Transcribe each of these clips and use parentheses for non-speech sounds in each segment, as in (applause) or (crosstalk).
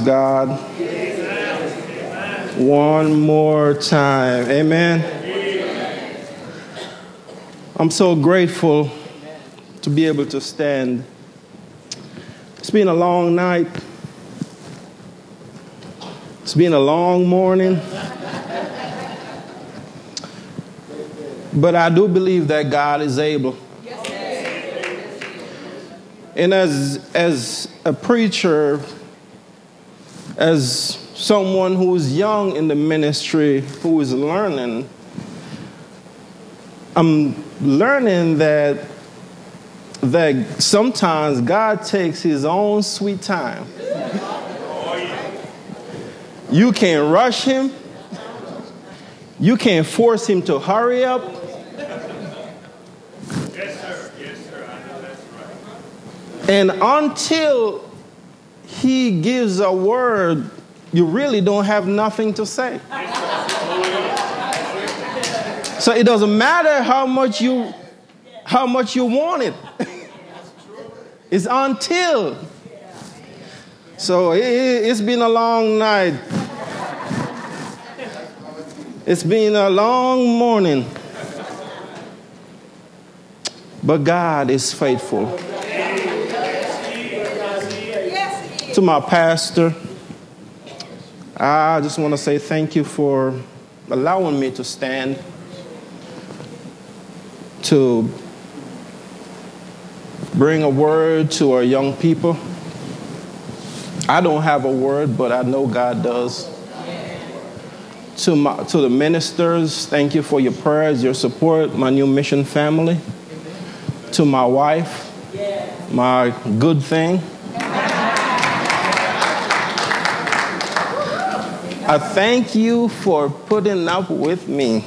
God. One more time. Amen. I'm so grateful to be able to stand. It's been a long night. It's been a long morning. But I do believe that God is able. And as, as a preacher, as someone who is young in the ministry, who is learning, I'm learning that, that sometimes God takes his own sweet time. You can't rush him. You can't force him to hurry up. Yes, sir. Yes, sir. I know that's right. And until he gives a word, you really don't have nothing to say. So it doesn't matter how much you how much you want it. (laughs) it's until. So it, it's been a long night. It's been a long morning. But God is faithful. To my pastor, I just want to say thank you for allowing me to stand to bring a word to our young people. I don't have a word, but I know God does. To, my, to the ministers, thank you for your prayers, your support, my new mission family. To my wife, my good thing. I thank you for putting up with me.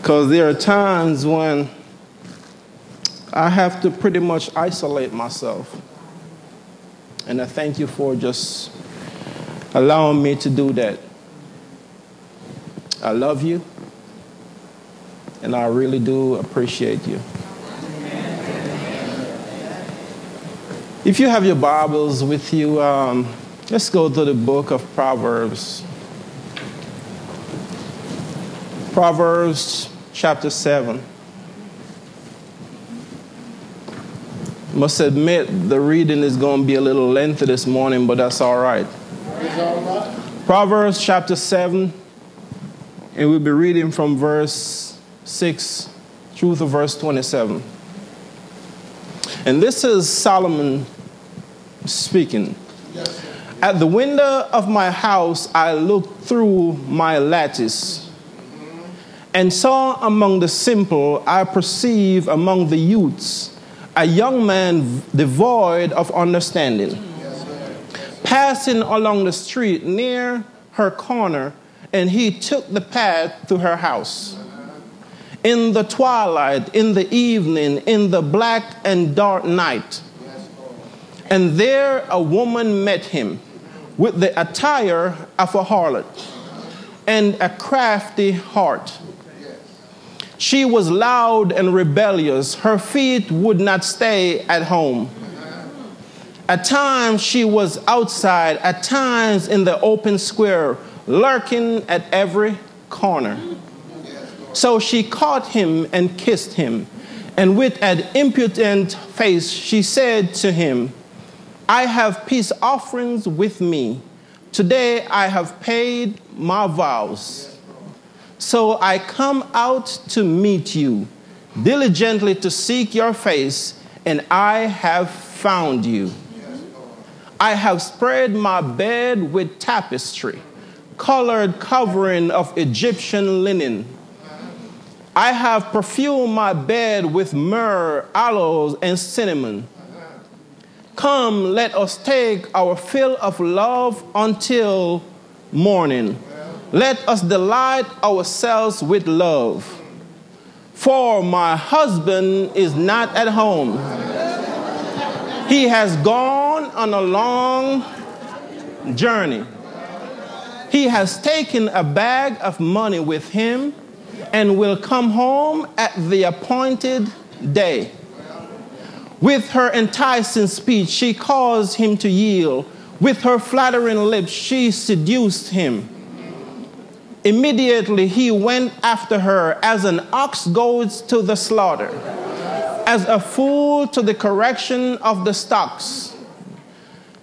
Because there are times when I have to pretty much isolate myself. And I thank you for just allowing me to do that. I love you, and I really do appreciate you. If you have your Bibles with you, um, let's go to the book of Proverbs. Proverbs chapter 7. Must admit, the reading is going to be a little lengthy this morning, but that's all right. Proverbs chapter 7, and we'll be reading from verse 6 through to verse 27. And this is Solomon speaking. At the window of my house, I looked through my lattice and saw among the simple, I perceive among the youths a young man devoid of understanding, passing along the street near her corner, and he took the path to her house. In the twilight, in the evening, in the black and dark night. And there a woman met him with the attire of a harlot and a crafty heart. She was loud and rebellious. Her feet would not stay at home. At times she was outside, at times in the open square, lurking at every corner. So she caught him and kissed him. And with an impudent face, she said to him, I have peace offerings with me. Today I have paid my vows. So I come out to meet you, diligently to seek your face, and I have found you. I have spread my bed with tapestry, colored covering of Egyptian linen. I have perfumed my bed with myrrh, aloes, and cinnamon. Come, let us take our fill of love until morning. Let us delight ourselves with love. For my husband is not at home. He has gone on a long journey. He has taken a bag of money with him and will come home at the appointed day. With her enticing speech, she caused him to yield. With her flattering lips, she seduced him. Immediately he went after her as an ox goes to the slaughter, as a fool to the correction of the stocks,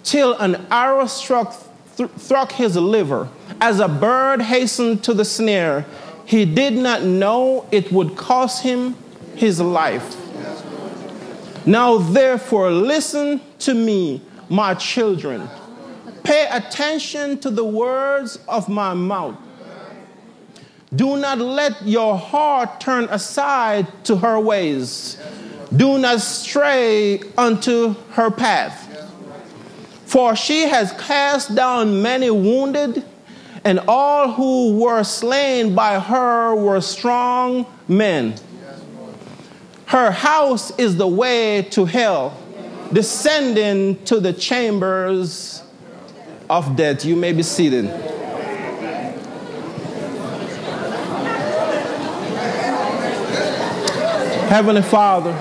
till an arrow struck, th- struck his liver, as a bird hastened to the snare. He did not know it would cost him his life. Now, therefore, listen to me, my children. Pay attention to the words of my mouth. Do not let your heart turn aside to her ways. Do not stray unto her path. For she has cast down many wounded, and all who were slain by her were strong men. Her house is the way to hell, descending to the chambers of death. You may be seated. Heavenly Father,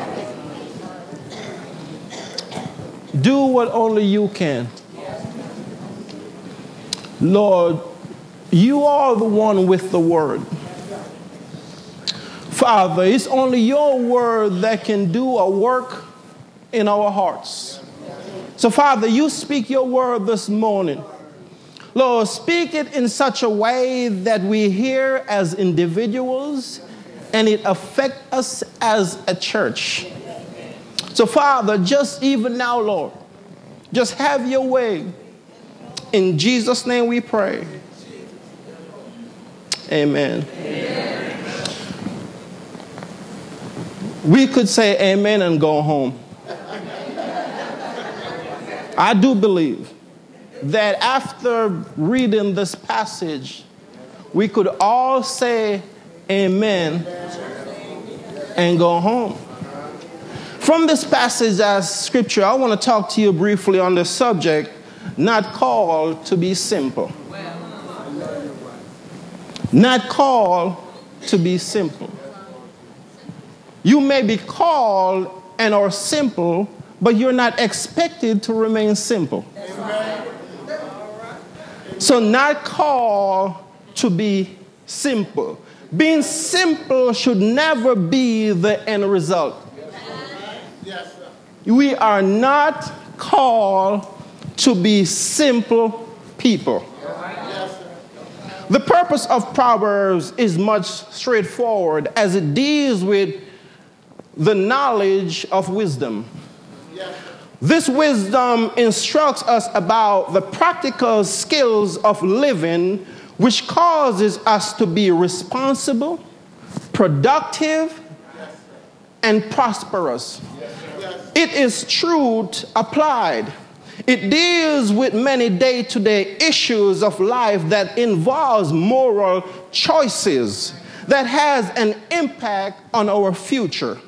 do what only you can. Lord, you are the one with the word. Father, it's only your word that can do a work in our hearts. So, Father, you speak your word this morning. Lord, speak it in such a way that we hear as individuals and it affect us as a church. So, Father, just even now, Lord, just have your way. In Jesus' name we pray. Amen. amen. We could say amen and go home. I do believe that after reading this passage, we could all say amen and go home. From this passage as scripture, I want to talk to you briefly on the subject not called to be simple. Not called to be simple. You may be called and are simple, but you're not expected to remain simple. So, not called to be simple. Being simple should never be the end result. We are not called to be simple people. The purpose of Proverbs is much straightforward as it deals with the knowledge of wisdom. This wisdom instructs us about the practical skills of living, which causes us to be responsible, productive, and prosperous. It is truth applied. It deals with many day to day issues of life that involves moral choices that has an impact on our future.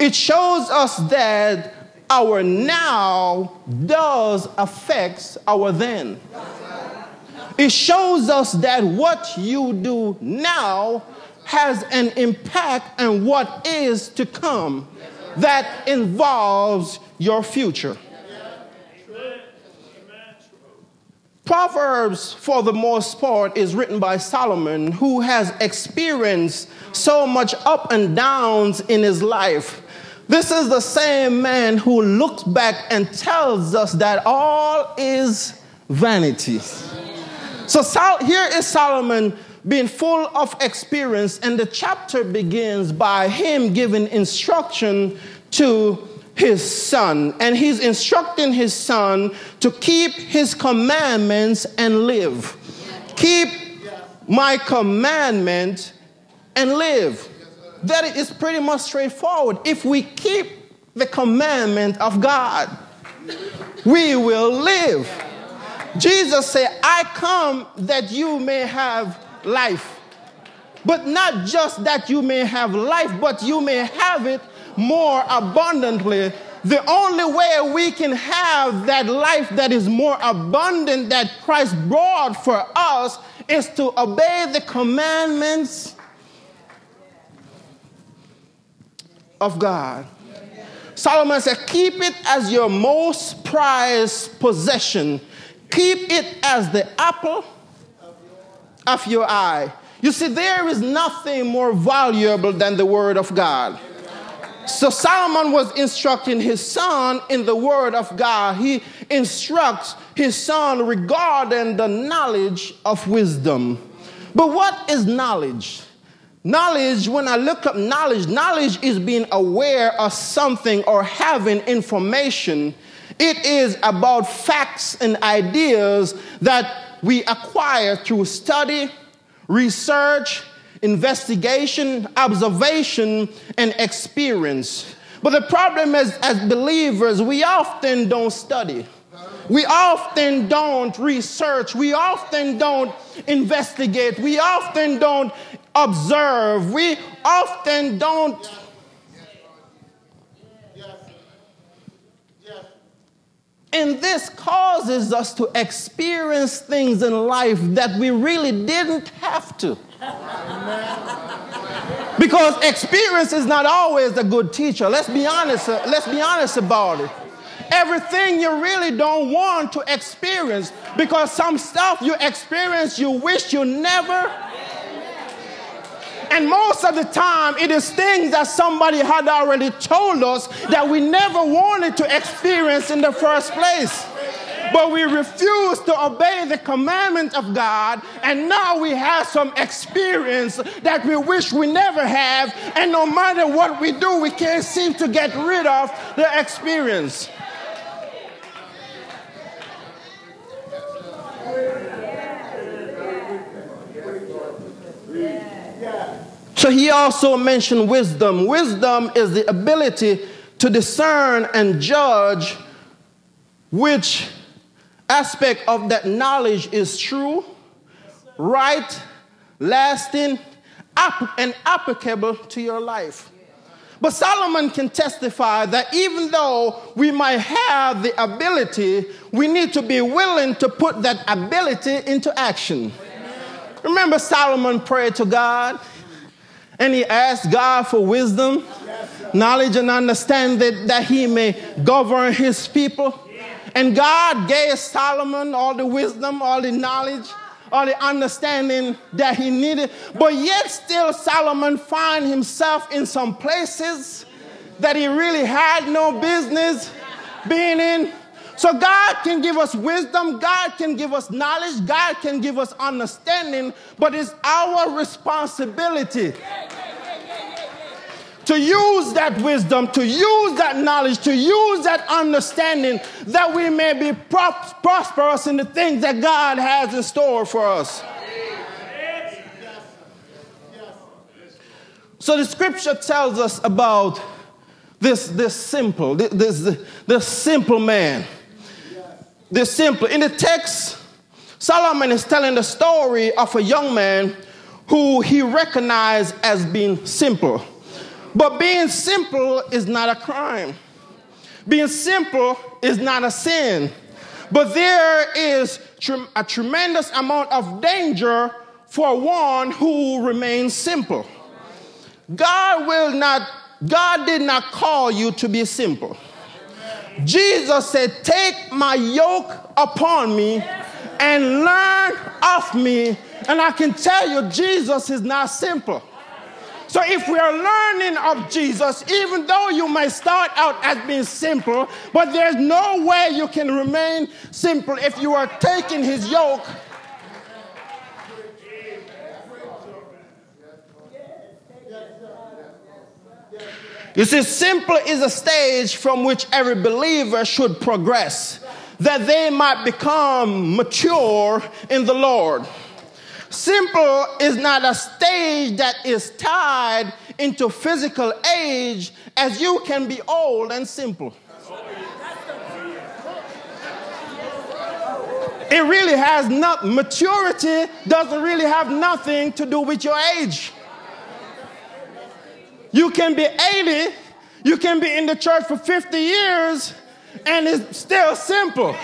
It shows us that our now does affect our then. It shows us that what you do now has an impact on what is to come that involves your future. Proverbs, for the most part, is written by Solomon, who has experienced so much up and downs in his life. This is the same man who looks back and tells us that all is vanity. So Sol- here is Solomon being full of experience, and the chapter begins by him giving instruction to his son. And he's instructing his son to keep his commandments and live. Keep my commandment and live. That is pretty much straightforward. If we keep the commandment of God, we will live. Jesus said, I come that you may have life. But not just that you may have life, but you may have it more abundantly. The only way we can have that life that is more abundant that Christ brought for us is to obey the commandments of God. Solomon said, Keep it as your most prized possession. Keep it as the apple of your eye. You see, there is nothing more valuable than the word of God. So Solomon was instructing his son in the word of God. He instructs his son regarding the knowledge of wisdom. But what is knowledge? Knowledge, when I look up knowledge, knowledge is being aware of something or having information. It is about facts and ideas that we acquire through study, research, investigation, observation, and experience. But the problem is, as believers, we often don't study. We often don't research. We often don't investigate. We often don't observe. We often don't. And this causes us to experience things in life that we really didn't have to. Because experience is not always a good teacher. Let's be honest, let's be honest about it. Everything you really don't want to experience because some stuff you experience you wish you never and most of the time, it is things that somebody had already told us that we never wanted to experience in the first place but we refuse to obey the commandment of God, and now we have some experience that we wish we never have, and no matter what we do, we can't seem to get rid of the experience. So he also mentioned wisdom. Wisdom is the ability to discern and judge which aspect of that knowledge is true, right, lasting, and applicable to your life. But Solomon can testify that even though we might have the ability, we need to be willing to put that ability into action. Remember, Solomon prayed to God and he asked God for wisdom, knowledge, and understanding that that he may govern his people. And God gave Solomon all the wisdom, all the knowledge, all the understanding that he needed. But yet, still, Solomon find himself in some places that he really had no business being in. So, God can give us wisdom, God can give us knowledge, God can give us understanding, but it's our responsibility to use that wisdom, to use that knowledge, to use that understanding that we may be prosperous in the things that God has in store for us. So the scripture tells us about this, this simple, this, this simple man. This simple. In the text, Solomon is telling the story of a young man who he recognized as being simple. But being simple is not a crime. Being simple is not a sin. But there is a tremendous amount of danger for one who remains simple. God will not, God did not call you to be simple. Jesus said, Take my yoke upon me and learn of me. And I can tell you, Jesus is not simple. So if we are learning of Jesus, even though you may start out as being simple, but there's no way you can remain simple if you are taking his yoke. You see, simple is a stage from which every believer should progress, that they might become mature in the Lord. Simple is not a stage that is tied into physical age, as you can be old and simple. It really has not, maturity doesn't really have nothing to do with your age. You can be 80, you can be in the church for 50 years, and it's still simple.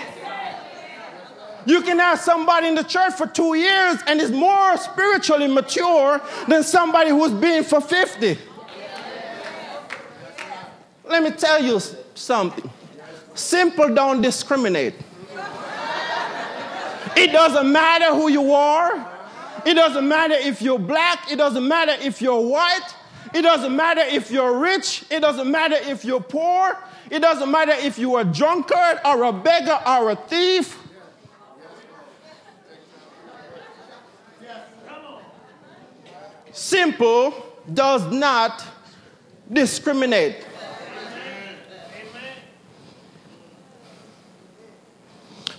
You can have somebody in the church for two years and is more spiritually mature than somebody who's been for 50. let me tell you something. Simple don't discriminate. It doesn't matter who you are. It doesn't matter if you're black. It doesn't matter if you're white. It doesn't matter if you're rich. It doesn't matter if you're poor. It doesn't matter if you're a drunkard or a beggar or a thief. Simple does not discriminate.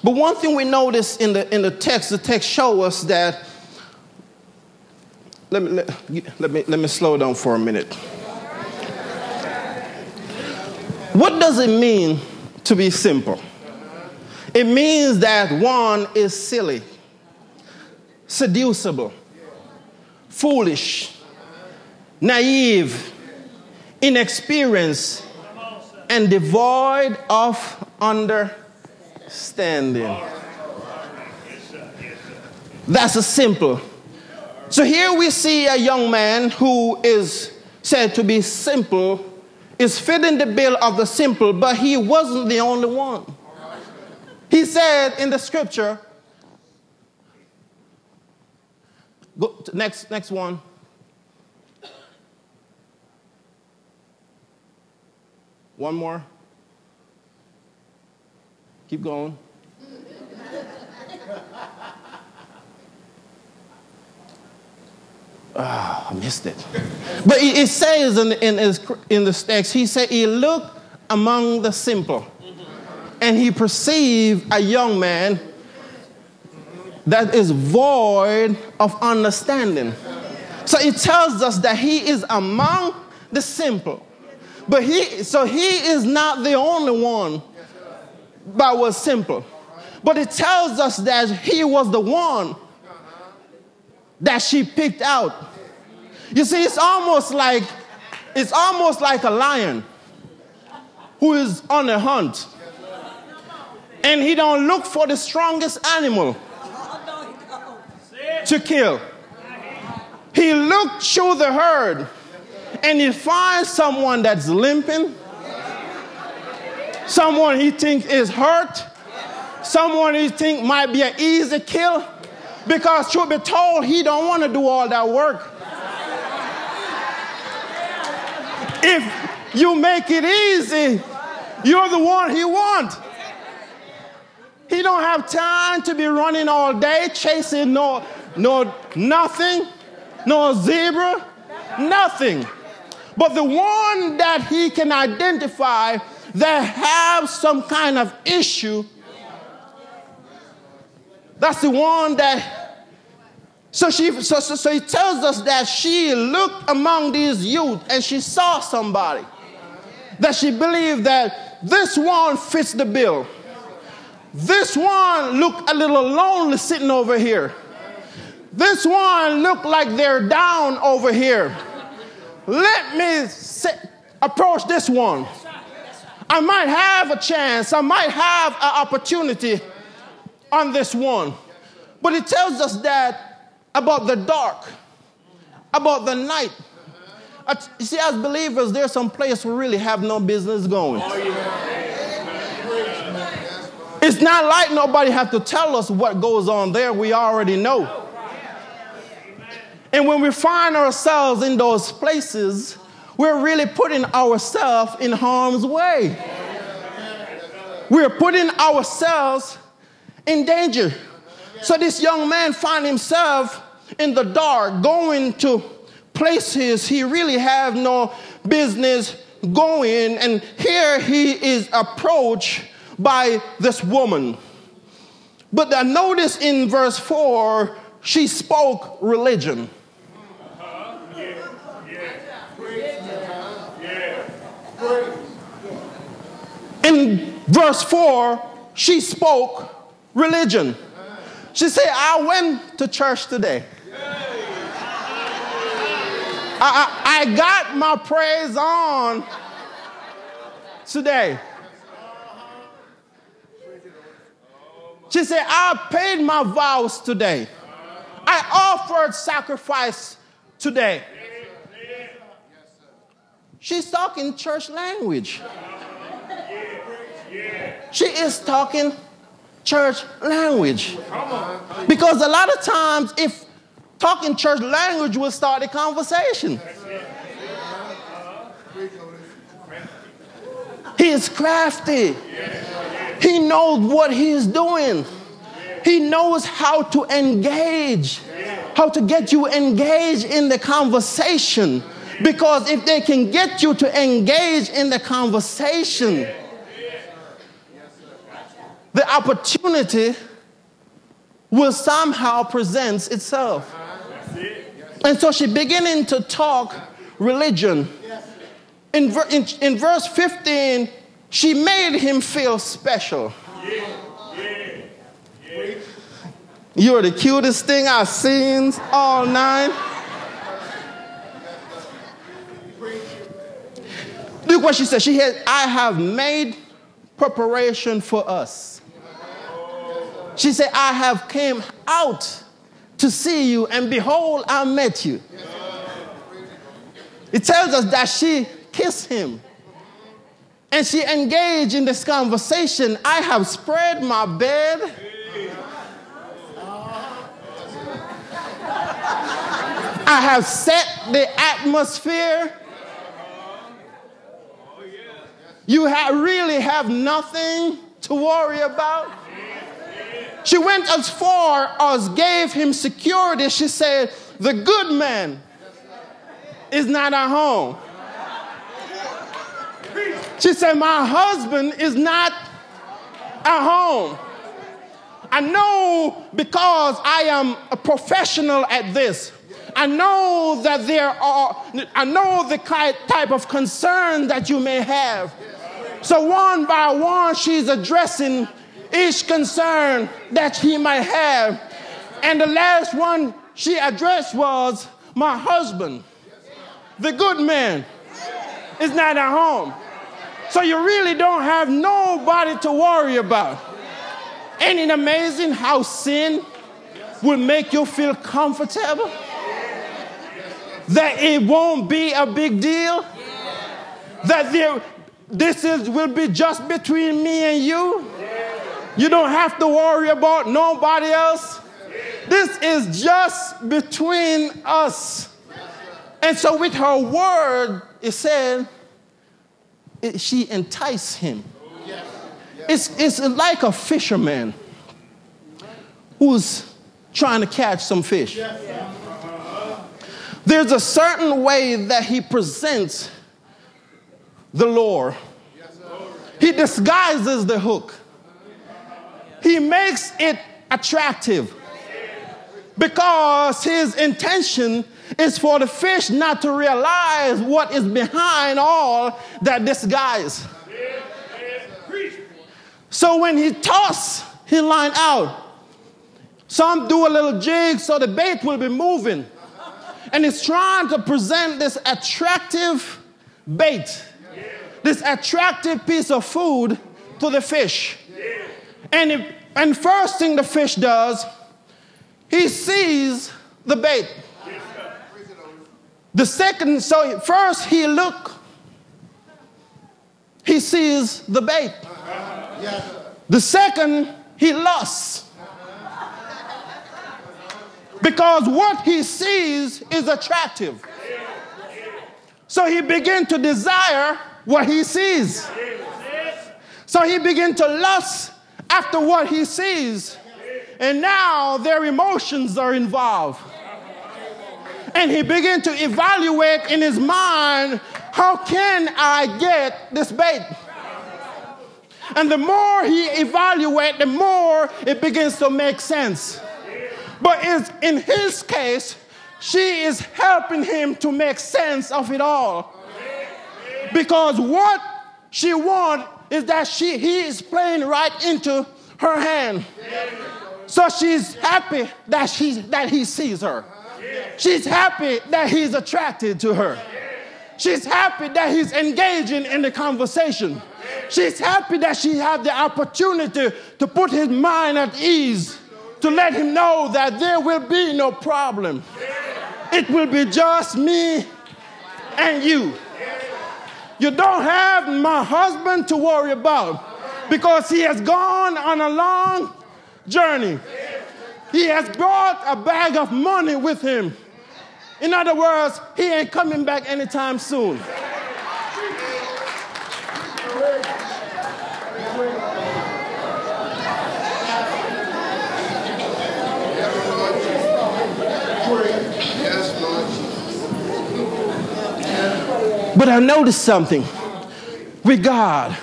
But one thing we notice in the, in the text, the text shows us that, let me, let, let, me, let me slow down for a minute. What does it mean to be simple? It means that one is silly, seducible, foolish, naive, inexperienced, and devoid of understanding. That's a simple. So here we see a young man who is said to be simple, is fitting the bill of the simple, but he wasn't the only one. He said in the scripture, next, next one. One more. Keep going. Oh, I missed it. But it says in, in, in the text, he said, He looked among the simple and he perceived a young man that is void of understanding. So it tells us that he is among the simple. But he, so he is not the only one that was simple. But it tells us that he was the one that she picked out. You see, it's almost like it's almost like a lion who is on a hunt. And he don't look for the strongest animal to kill. He looked through the herd and he finds someone that's limping, someone he thinks is hurt, someone he think might be an easy kill, because truth be told, he don't want to do all that work. If you make it easy, you're the one he wants. He don't have time to be running all day chasing no, no nothing, no zebra, nothing. But the one that he can identify that have some kind of issue, that's the one that so she so, so, so he tells us that she looked among these youth and she saw somebody that she believed that this one fits the bill. This one looked a little lonely sitting over here. This one looked like they're down over here. Let me sit, approach this one. I might have a chance, I might have an opportunity on this one. But it tells us that about the dark, about the night. You see, as believers, there's some place we really have no business going. It's not like nobody have to tell us what goes on there. We already know. And when we find ourselves in those places, we're really putting ourselves in harm's way. We're putting ourselves in danger. So this young man found himself in the dark, going to places he really have no business going. And here he is approached by this woman. But I notice in verse 4, she spoke religion. In verse 4, she spoke religion. She said, I went to church today. I, I, I got my praise on today. She said, I paid my vows today. I offered sacrifice today. she's talking church language. She is talking church language. Because a lot of times, if talking church language will start a conversation. He is crafty. He knows what he is doing. He knows how to engage, how to get you engaged in the conversation. Because if they can get you to engage in the conversation, opportunity will somehow present itself. And so she beginning to talk religion. In, in, in verse 15, she made him feel special. You're the cutest thing I've seen all night. Look what she said. She said, I have made preparation for us. She said, I have came out to see you, and behold, I met you. It tells us that she kissed him. And she engaged in this conversation. I have spread my bed. I have set the atmosphere. You really have nothing to worry about. She went as far as gave him security. She said, The good man is not at home. She said, My husband is not at home. I know because I am a professional at this. I know that there are, I know the type of concern that you may have. So, one by one, she's addressing each concern that he might have. And the last one she addressed was, My husband, the good man, is not at home. So you really don't have nobody to worry about. Ain't it amazing how sin will make you feel comfortable? That it won't be a big deal? That there, this is, will be just between me and you? You don't have to worry about nobody else. This is just between us. And so, with her word, it said, it, she enticed him. It's, it's like a fisherman who's trying to catch some fish. There's a certain way that he presents the lure. He disguises the hook. He makes it attractive because his intention is for the fish not to realize what is behind all that disguise. So when he toss his line out, some do a little jig so the bait will be moving. And he's trying to present this attractive bait, this attractive piece of food to the fish. And, if, and first thing the fish does, he sees the bait. The second, so first he look, he sees the bait. The second, he lusts. Because what he sees is attractive. So he begin to desire what he sees. So he begin to lust after what he sees. And now their emotions are involved. And he began to evaluate in his mind how can I get this bait? And the more he evaluates, the more it begins to make sense. But in his case, she is helping him to make sense of it all. Because what she wants is that she, he is playing right into her hand. So she's happy that, she, that he sees her. She's happy that he's attracted to her. She's happy that he's engaging in the conversation. She's happy that she had the opportunity to put his mind at ease, to let him know that there will be no problem. It will be just me and you. You don't have my husband to worry about because he has gone on a long journey. He has brought a bag of money with him. In other words, he ain't coming back anytime soon. But I noticed something with God.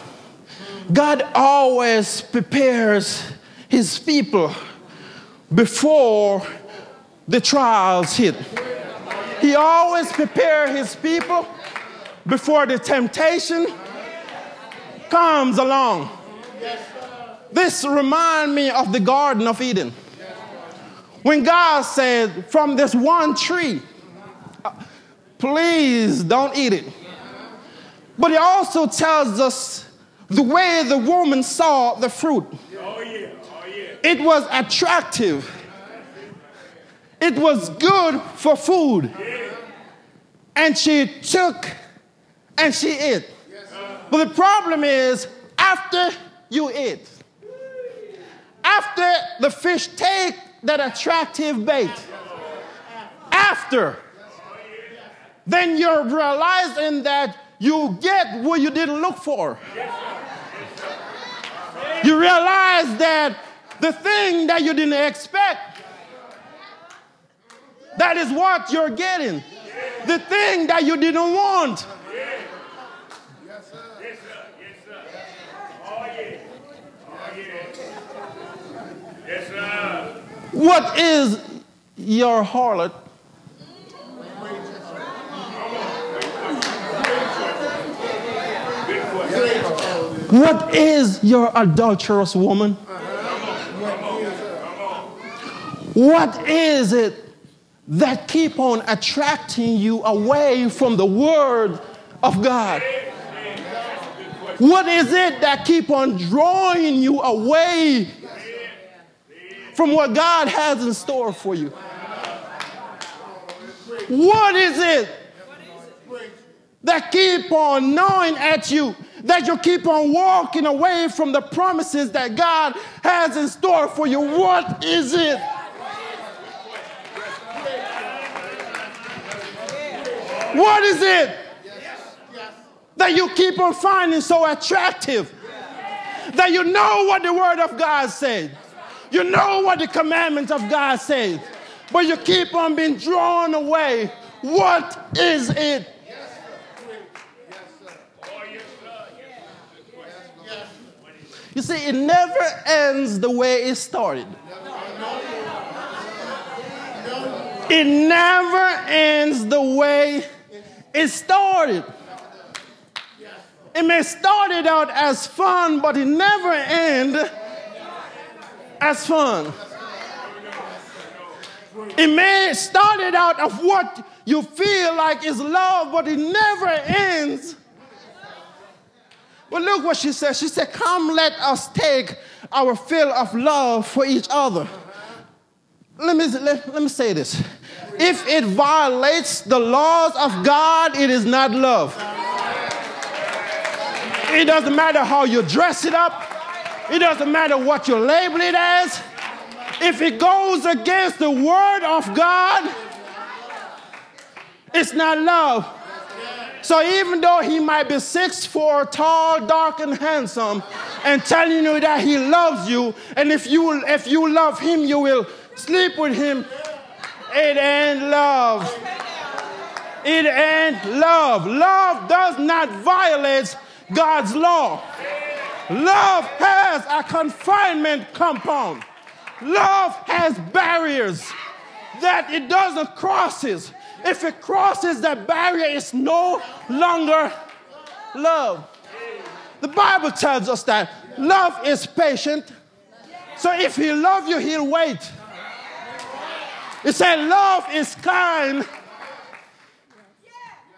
God always prepares his people before the trials hit. He always prepares his people before the temptation comes along. This reminds me of the Garden of Eden. When God said, From this one tree, please don't eat it. But he also tells us the way the woman saw the fruit. It was attractive. It was good for food. And she took and she ate. But the problem is, after you eat, after the fish take that attractive bait, after, then you're realizing that you get what you didn't look for. You realize that the thing that you didn't expect, that is what you're getting. The thing that you didn't want. What is your harlot What is your adulterous woman? What is it that keep on attracting you away from the word of God? What is it that keep on drawing you away from what God has in store for you? What is it that keep on gnawing at you that you keep on walking away from the promises that God has in store for you. What is it? What is it that you keep on finding so attractive? That you know what the Word of God says, you know what the commandments of God says, but you keep on being drawn away. What is it? You see, it never ends the way it started. It never ends the way it started. It may started out as fun, but it never end as fun. It may started out of what you feel like is love, but it never ends well, look what she said. She said, Come, let us take our fill of love for each other. Let me, let, let me say this. If it violates the laws of God, it is not love. It doesn't matter how you dress it up, it doesn't matter what you label it as. If it goes against the word of God, it's not love. So even though he might be six four, tall, dark, and handsome, and telling you that he loves you, and if you if you love him, you will sleep with him, it ain't love. It ain't love. Love does not violate God's law. Love has a confinement compound. Love has barriers that it doesn't crosses. If it crosses that barrier, it's no longer love. The Bible tells us that love is patient. So if he loves you, he'll wait. It said love is kind.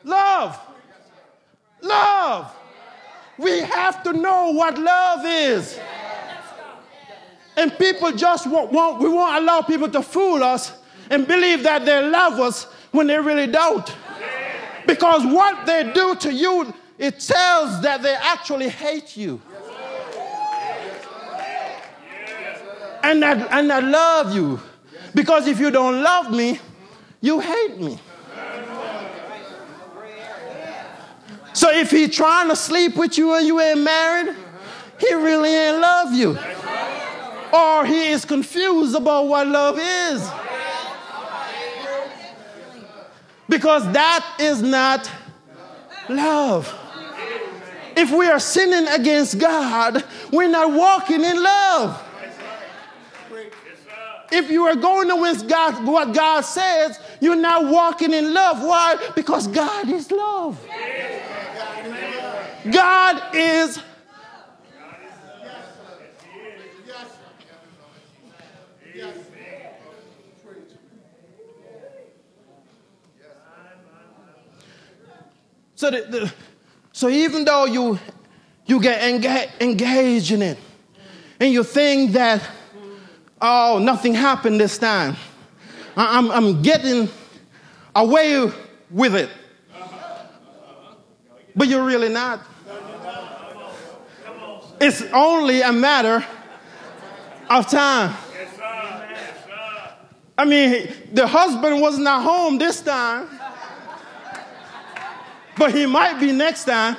Love. Love. We have to know what love is. And people just won't, won't, we won't allow people to fool us and believe that they love us when they really don't. Because what they do to you it tells that they actually hate you. And that, and I love you. Because if you don't love me, you hate me. So if he trying to sleep with you and you ain't married, he really ain't love you. Or he is confused about what love is. Because that is not love. If we are sinning against God, we're not walking in love. If you are going against God, what God says, you're not walking in love. Why? Because God is love. God is So, the, the, so even though you, you get engage, engaged in it and you think that, oh, nothing happened this time, I'm, I'm getting away with it. But you're really not. It's only a matter of time. I mean, the husband was not home this time but he might be next time.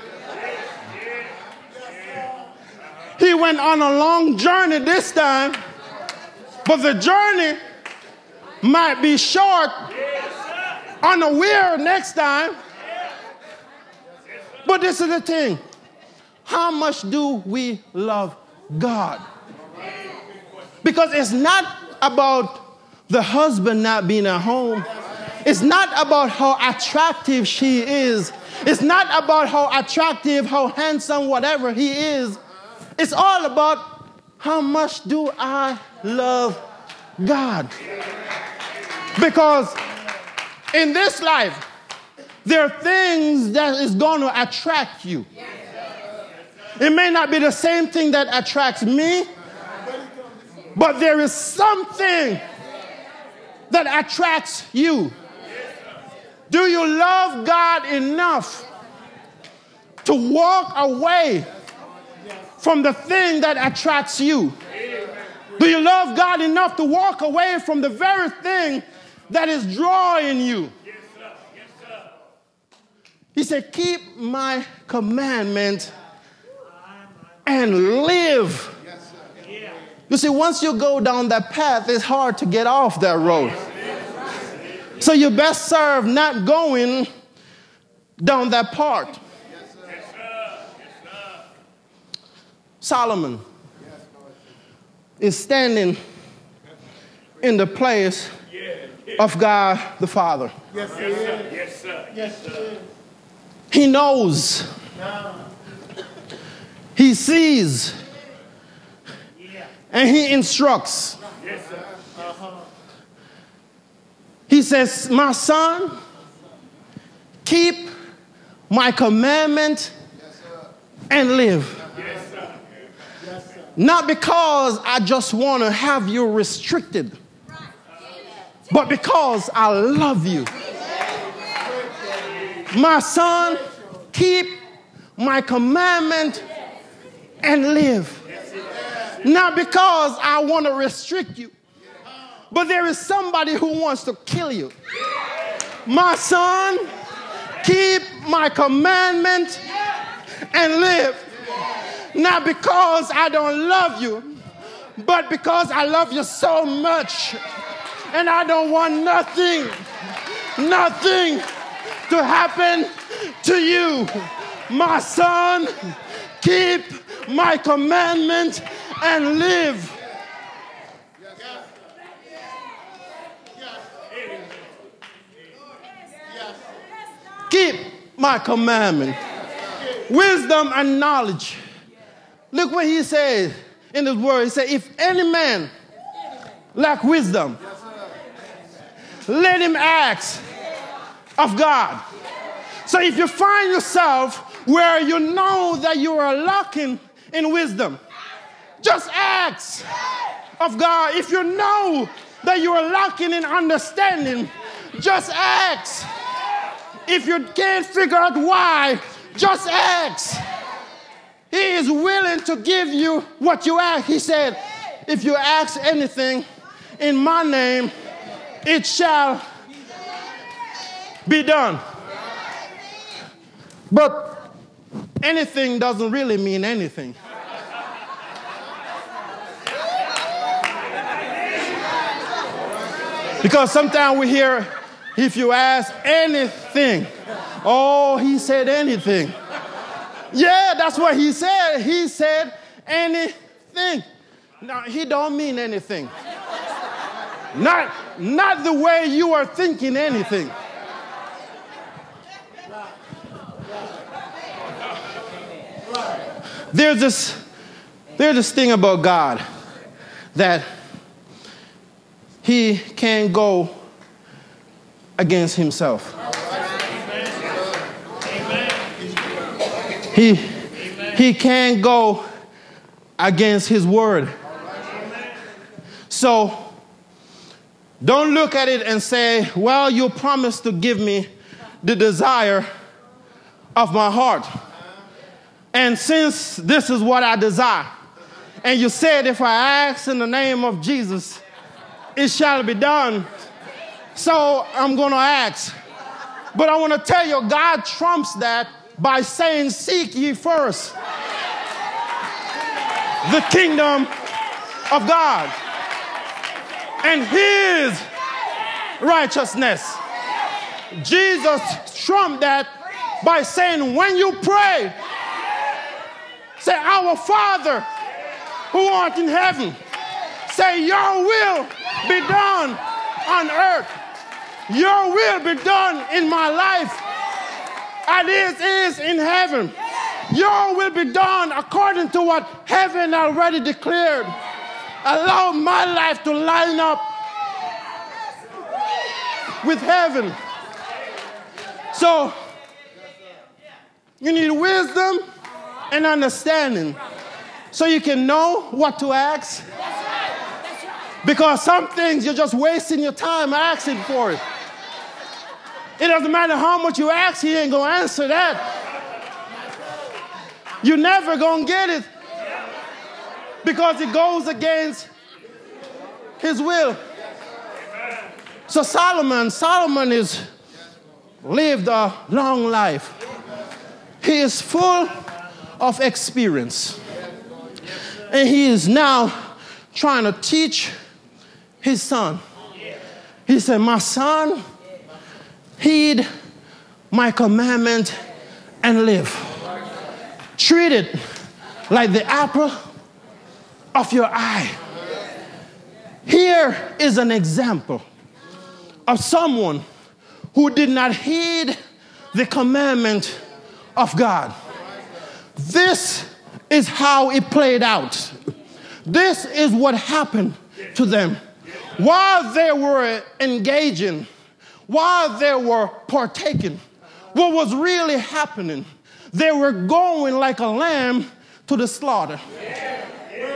He went on a long journey this time, but the journey might be short weir next time. But this is the thing how much do we love God? Because it's not about the husband not being at home. It's not about how attractive she is it's not about how attractive, how handsome, whatever he is. It's all about how much do I love God. Because in this life, there are things that is going to attract you. It may not be the same thing that attracts me, but there is something that attracts you. Do you love God enough to walk away from the thing that attracts you? Do you love God enough to walk away from the very thing that is drawing you? He said, Keep my commandment and live. You see, once you go down that path, it's hard to get off that road. So you best serve not going down that part. Solomon is standing in the place of God the Father. Yes, sir. Yes, sir. Yes, sir. He knows. He sees. And he instructs. Yes, sir. He says, My son, keep my commandment and live. Not because I just want to have you restricted, but because I love you. My son, keep my commandment and live. Not because I want to restrict you, but there is somebody who wants to kill you. My son, keep my commandment and live. Not because I don't love you, but because I love you so much. And I don't want nothing, nothing to happen to you. My son, keep my commandment and live. Keep my commandment. Wisdom and knowledge. Look what he says in his word. He said, If any man lack wisdom, let him ask of God. So if you find yourself where you know that you are lacking in wisdom, just ask of God. If you know that you are lacking in understanding, just ask if you can't figure out why, Just ask. He is willing to give you what you ask. He said, If you ask anything in my name, it shall be done. But anything doesn't really mean anything. Because sometimes we hear, if you ask anything, oh, he said anything. Yeah, that's what he said. He said anything. Now, he don't mean anything. Not, not the way you are thinking anything. There's this, there's this thing about God that he can't go against himself. He, he can't go against his word. So don't look at it and say, Well, you promised to give me the desire of my heart. And since this is what I desire, and you said, If I ask in the name of Jesus, it shall be done. So I'm going to ask. But I want to tell you, God trumps that by saying, Seek ye first the kingdom of God and his righteousness. Jesus trumped that by saying, When you pray, say, Our Father who art in heaven, say, Your will be done on earth. Your will be done in my life as it is in heaven. Your will be done according to what heaven already declared. Allow my life to line up with heaven. So, you need wisdom and understanding so you can know what to ask. Because some things you're just wasting your time asking for it. It doesn't matter how much you ask, he ain't gonna answer that. You're never gonna get it because it goes against his will. So Solomon, Solomon is lived a long life. He is full of experience. And he is now trying to teach his son. He said, My son, heed my commandment and live. Treat it like the apple of your eye. Here is an example of someone who did not heed the commandment of God. This is how it played out. This is what happened to them. While they were engaging, while they were partaking, what was really happening, they were going like a lamb to the slaughter.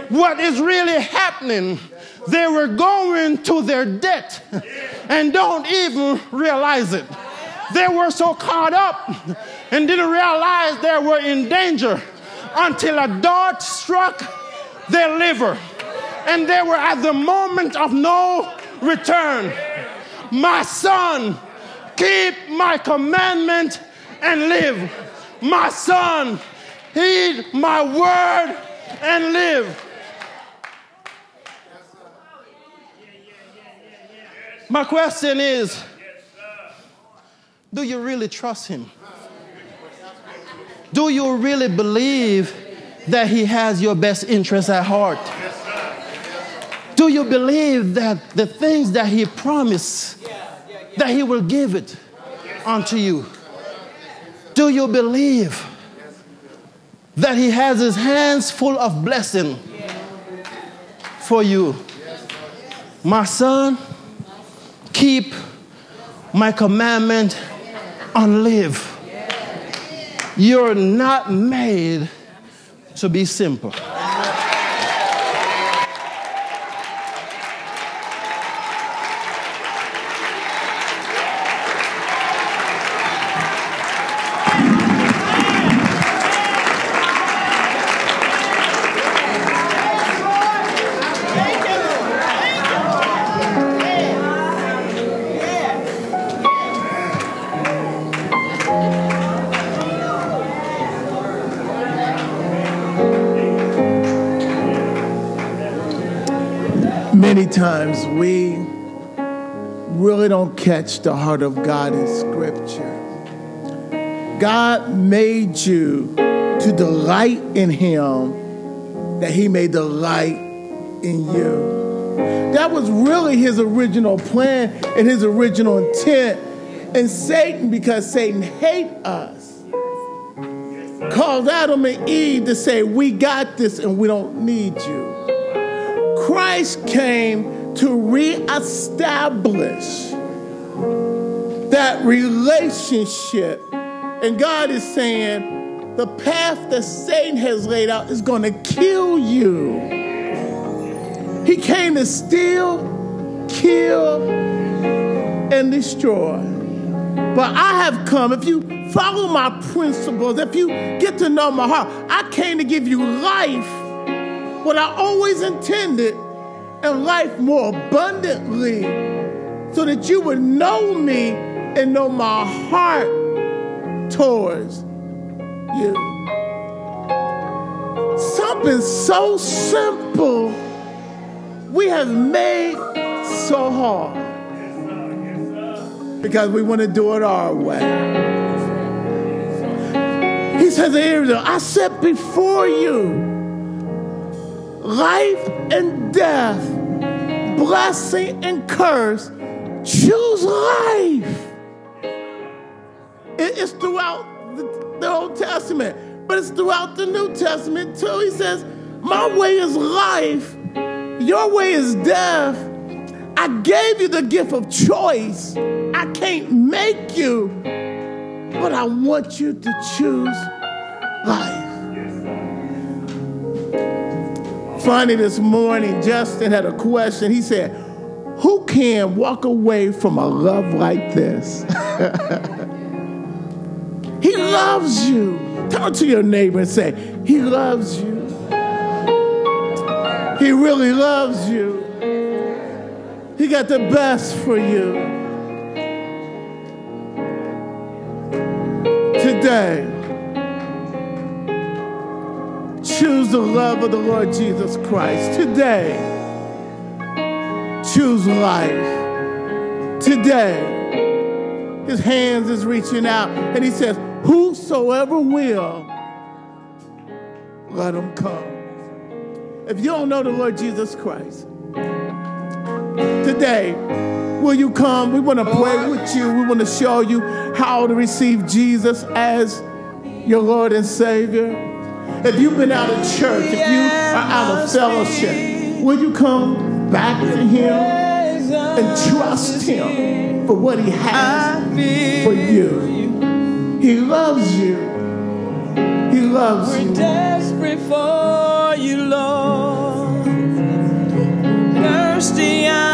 What is really happening, they were going to their death and don't even realize it. They were so caught up and didn't realize they were in danger until a dart struck their liver and they were at the moment of no return. My son, keep my commandment and live. My son, heed my word and live. My question is do you really trust him? Do you really believe that he has your best interests at heart? Do you believe that the things that he promised that he will give it unto you? Do you believe that he has his hands full of blessing for you? My son, keep my commandment and live. You're not made to be simple. Catch the heart of God in Scripture. God made you to delight in Him, that He may delight in you. That was really His original plan and His original intent. And Satan, because Satan hates us, called Adam and Eve to say, We got this and we don't need you. Christ came to reestablish that relationship. And God is saying, the path that Satan has laid out is going to kill you. He came to steal, kill, and destroy. But I have come, if you follow my principles, if you get to know my heart, I came to give you life what I always intended and life more abundantly so that you would know me and know my heart towards you. Something so simple we have made so hard because we want to do it our way. He says, I set before you life and death, blessing and curse, choose life. It's throughout the Old Testament, but it's throughout the New Testament too. He says, My way is life, your way is death. I gave you the gift of choice. I can't make you, but I want you to choose life. Funny this morning, Justin had a question. He said, Who can walk away from a love like this? (laughs) he loves you. Turn to your neighbor and say, He loves you. He really loves you. He got the best for you. Today, choose the love of the Lord Jesus Christ. Today, choose life. Today, his hands is reaching out and he says, Whosoever will, let him come. If you don't know the Lord Jesus Christ, today, will you come? We want to pray with you. We want to show you how to receive Jesus as your Lord and Savior. If you've been out of church, if you are out of fellowship, will you come back to Him and trust Him for what He has for you? He loves you. He loves We're you. We're desperate for you, Lord. Thirsty.